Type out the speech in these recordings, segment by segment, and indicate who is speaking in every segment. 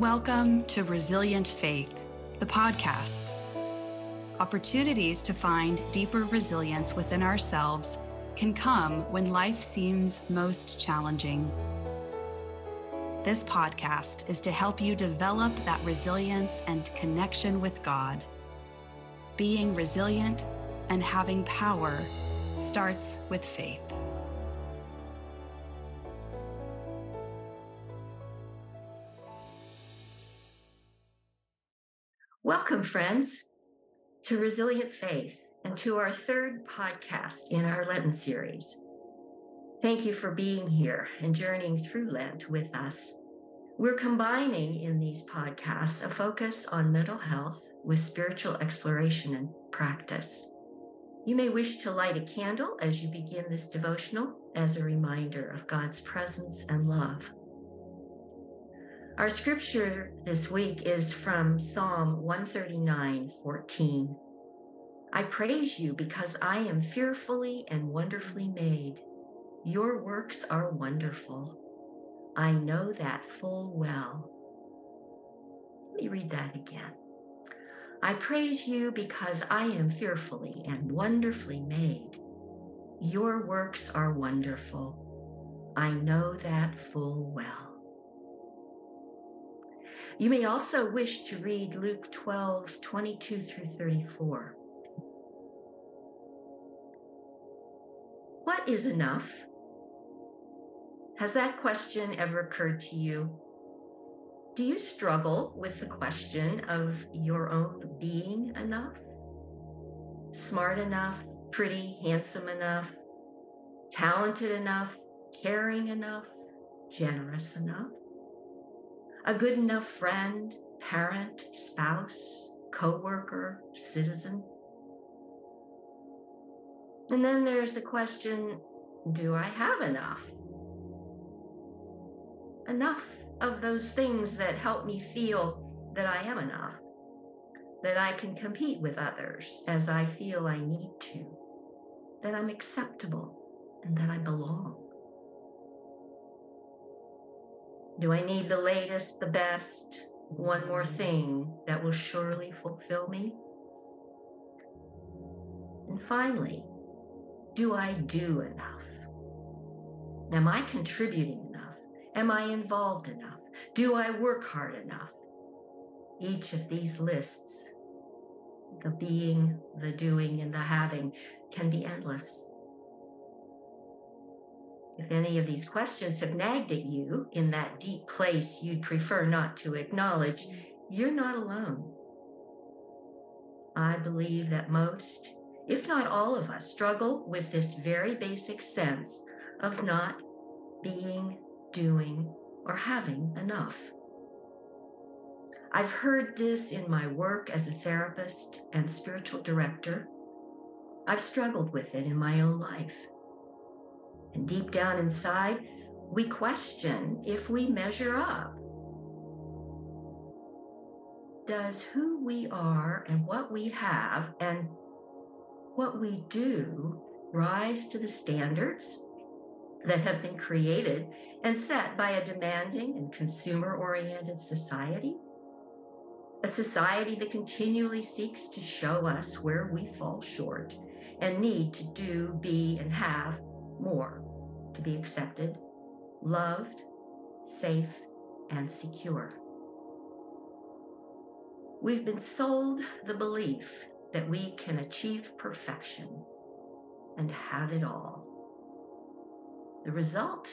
Speaker 1: Welcome to Resilient Faith, the podcast. Opportunities to find deeper resilience within ourselves can come when life seems most challenging. This podcast is to help you develop that resilience and connection with God. Being resilient and having power starts with faith.
Speaker 2: Welcome, friends, to Resilient Faith and to our third podcast in our Lenten series. Thank you for being here and journeying through Lent with us. We're combining in these podcasts a focus on mental health with spiritual exploration and practice. You may wish to light a candle as you begin this devotional as a reminder of God's presence and love. Our scripture this week is from Psalm 139 14. I praise you because I am fearfully and wonderfully made. Your works are wonderful. I know that full well. Let me read that again. I praise you because I am fearfully and wonderfully made. Your works are wonderful. I know that full well. You may also wish to read Luke 12, 22 through 34. What is enough? Has that question ever occurred to you? Do you struggle with the question of your own being enough? Smart enough, pretty, handsome enough, talented enough, caring enough, generous enough? A good enough friend, parent, spouse, coworker, citizen. And then there's the question do I have enough? Enough of those things that help me feel that I am enough, that I can compete with others as I feel I need to, that I'm acceptable and that I belong. Do I need the latest, the best, one more thing that will surely fulfill me? And finally, do I do enough? Am I contributing enough? Am I involved enough? Do I work hard enough? Each of these lists, the being, the doing, and the having, can be endless. If any of these questions have nagged at you in that deep place you'd prefer not to acknowledge, you're not alone. I believe that most, if not all of us, struggle with this very basic sense of not being, doing, or having enough. I've heard this in my work as a therapist and spiritual director. I've struggled with it in my own life. And deep down inside, we question if we measure up. Does who we are and what we have and what we do rise to the standards that have been created and set by a demanding and consumer oriented society? A society that continually seeks to show us where we fall short and need to do, be, and have more to be accepted, loved, safe, and secure. We've been sold the belief that we can achieve perfection and have it all. The result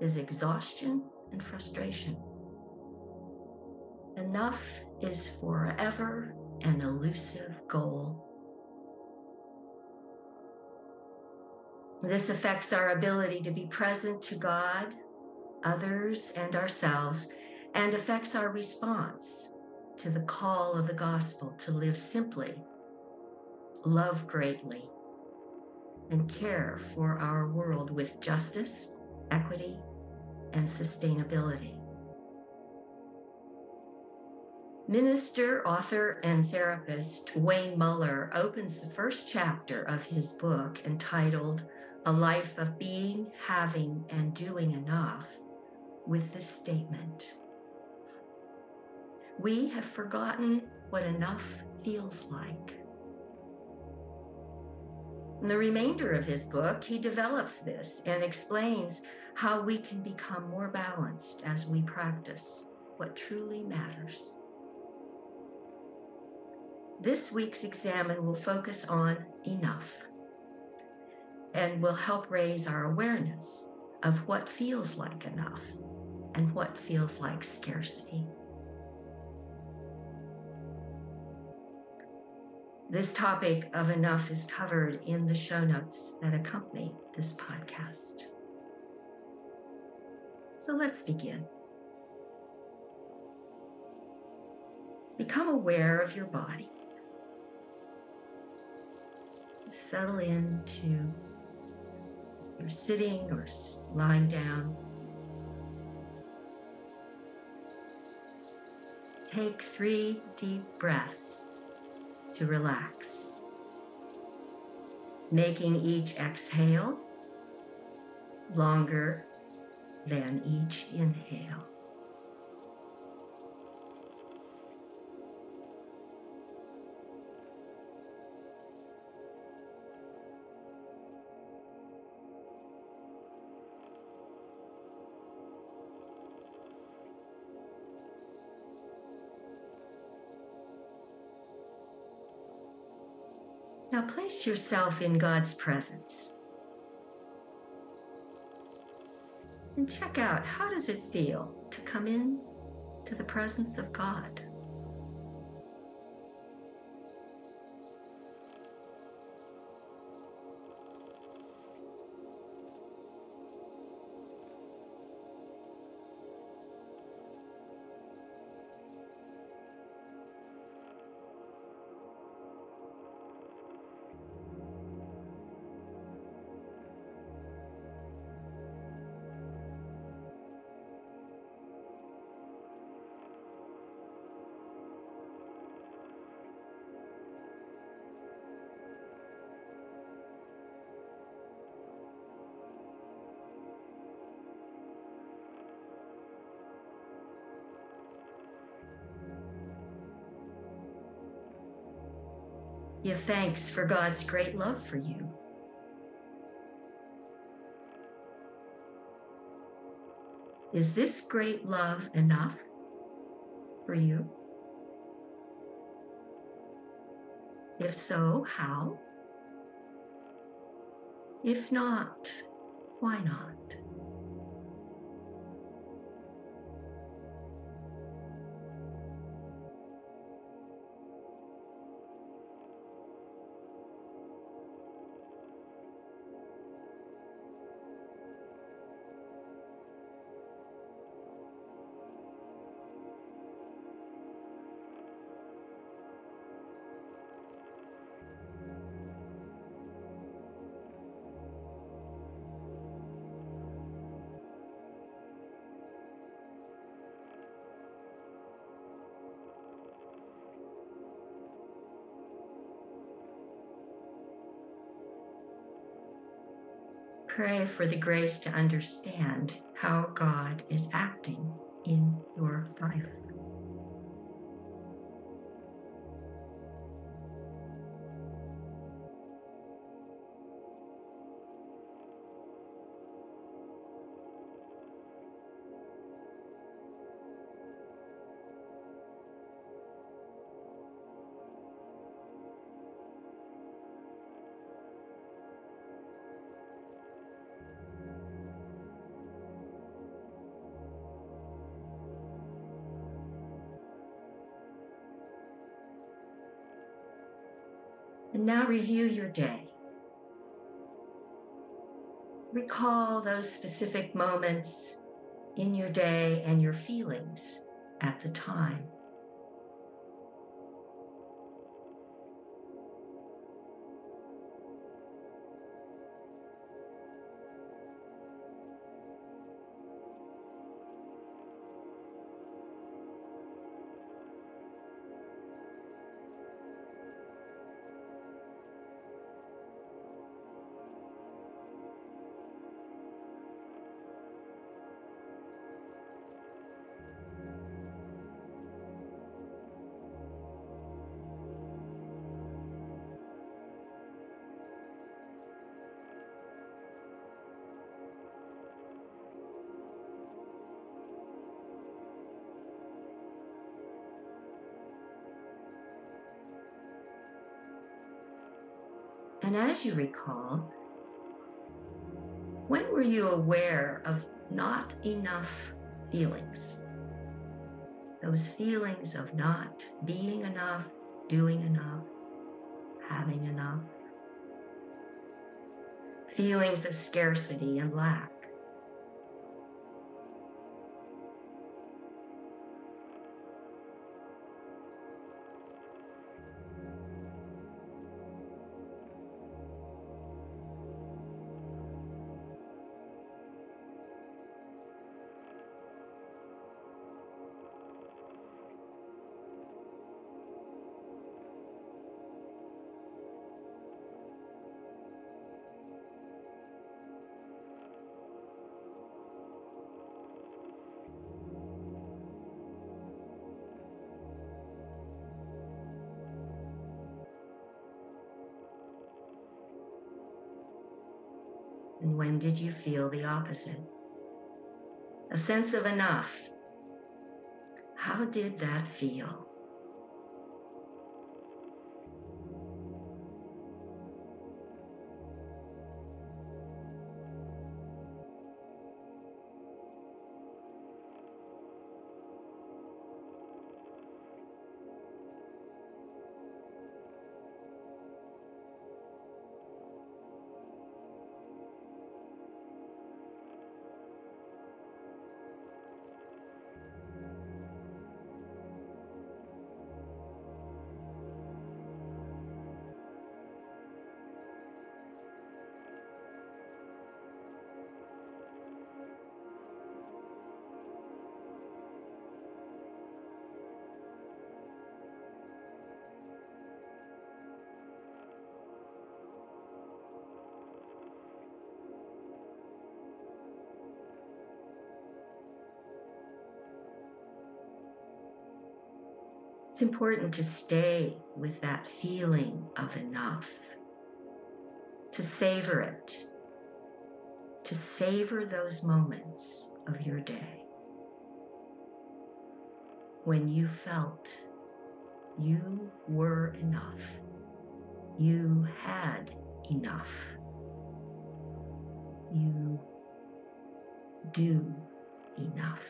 Speaker 2: is exhaustion and frustration. Enough is forever an elusive goal This affects our ability to be present to God, others, and ourselves, and affects our response to the call of the gospel to live simply, love greatly, and care for our world with justice, equity, and sustainability. Minister, author, and therapist Wayne Muller opens the first chapter of his book entitled a life of being, having, and doing enough with this statement we have forgotten what enough feels like. In the remainder of his book, he develops this and explains how we can become more balanced as we practice what truly matters. This week's examen will focus on enough and will help raise our awareness of what feels like enough and what feels like scarcity. This topic of enough is covered in the show notes that accompany this podcast. So let's begin. Become aware of your body. Settle into your sitting or lying down. Take three deep breaths to relax, making each exhale longer than each inhale. Now place yourself in God's presence. And check out how does it feel to come in to the presence of God? Give thanks for God's great love for you. Is this great love enough for you? If so, how? If not, why not? Pray for the grace to understand how God is acting in your life. And now review your day. Recall those specific moments in your day and your feelings at the time. And as you recall, when were you aware of not enough feelings? Those feelings of not being enough, doing enough, having enough. Feelings of scarcity and lack. And when did you feel the opposite? A sense of enough. How did that feel? It's important to stay with that feeling of enough, to savor it, to savor those moments of your day when you felt you were enough, you had enough, you do enough.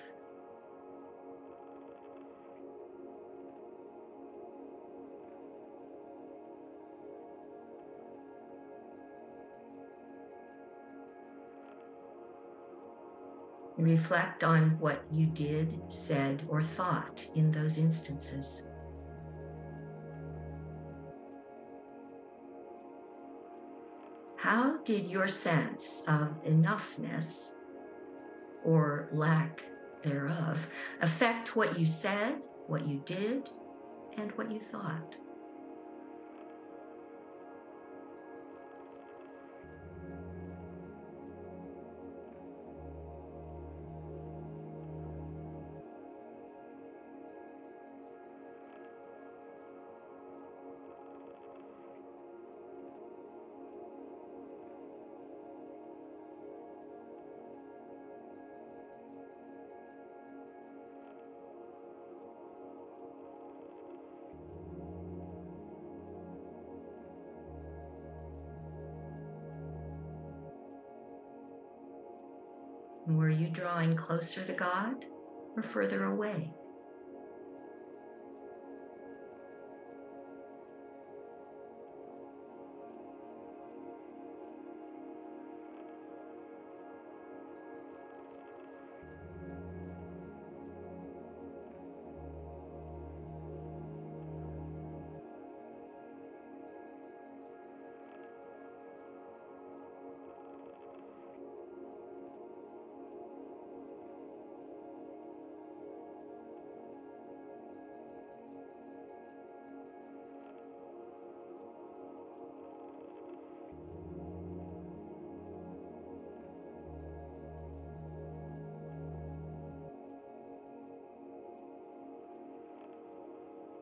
Speaker 2: Reflect on what you did, said, or thought in those instances. How did your sense of enoughness or lack thereof affect what you said, what you did, and what you thought? Were you drawing closer to God or further away?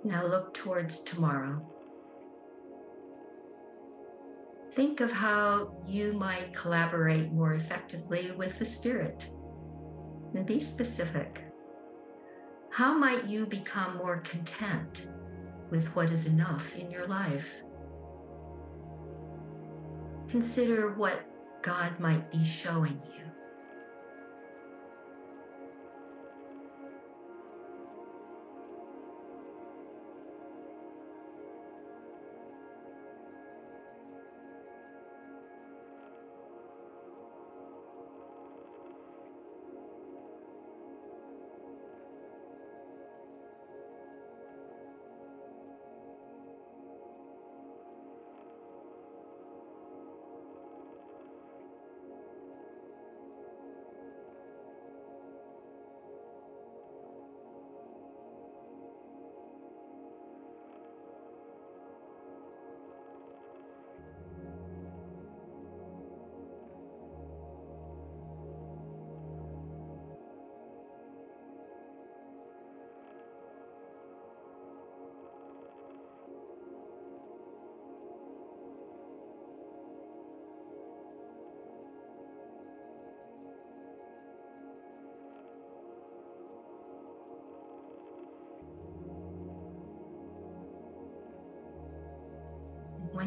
Speaker 2: Now look towards tomorrow. Think of how you might collaborate more effectively with the Spirit. And be specific. How might you become more content with what is enough in your life? consider what God might be showing you.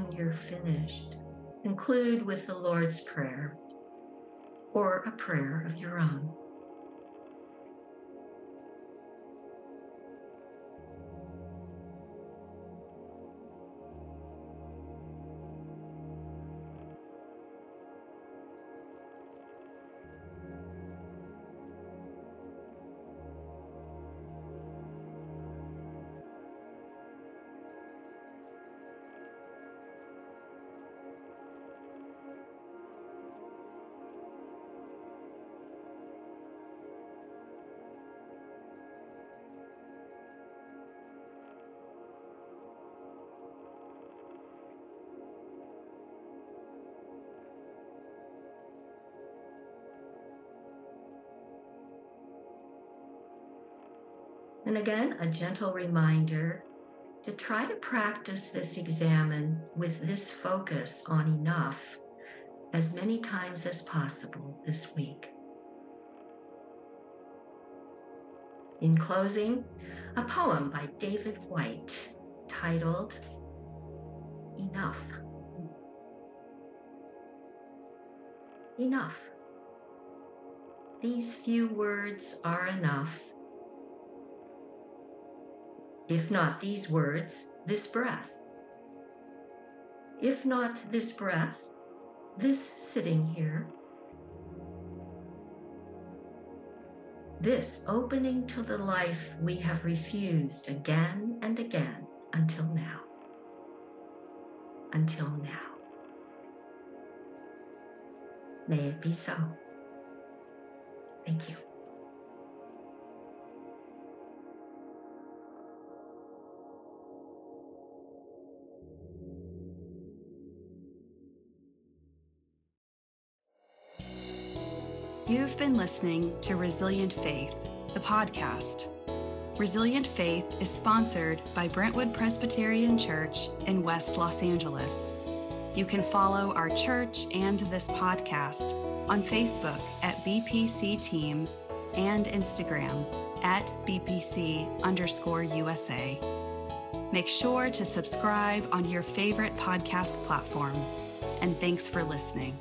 Speaker 2: When you're finished, conclude with the Lord's Prayer or a prayer of your own. And again, a gentle reminder to try to practice this examen with this focus on enough as many times as possible this week. In closing, a poem by David Whyte titled Enough. Enough. These few words are enough if not these words, this breath. If not this breath, this sitting here, this opening to the life we have refused again and again until now. Until now. May it be so. Thank you.
Speaker 1: You've been listening to Resilient Faith, the podcast. Resilient Faith is sponsored by Brentwood Presbyterian Church in West Los Angeles. You can follow our church and this podcast on Facebook at BPC Team and Instagram at BPC underscore USA. Make sure to subscribe on your favorite podcast platform. And thanks for listening.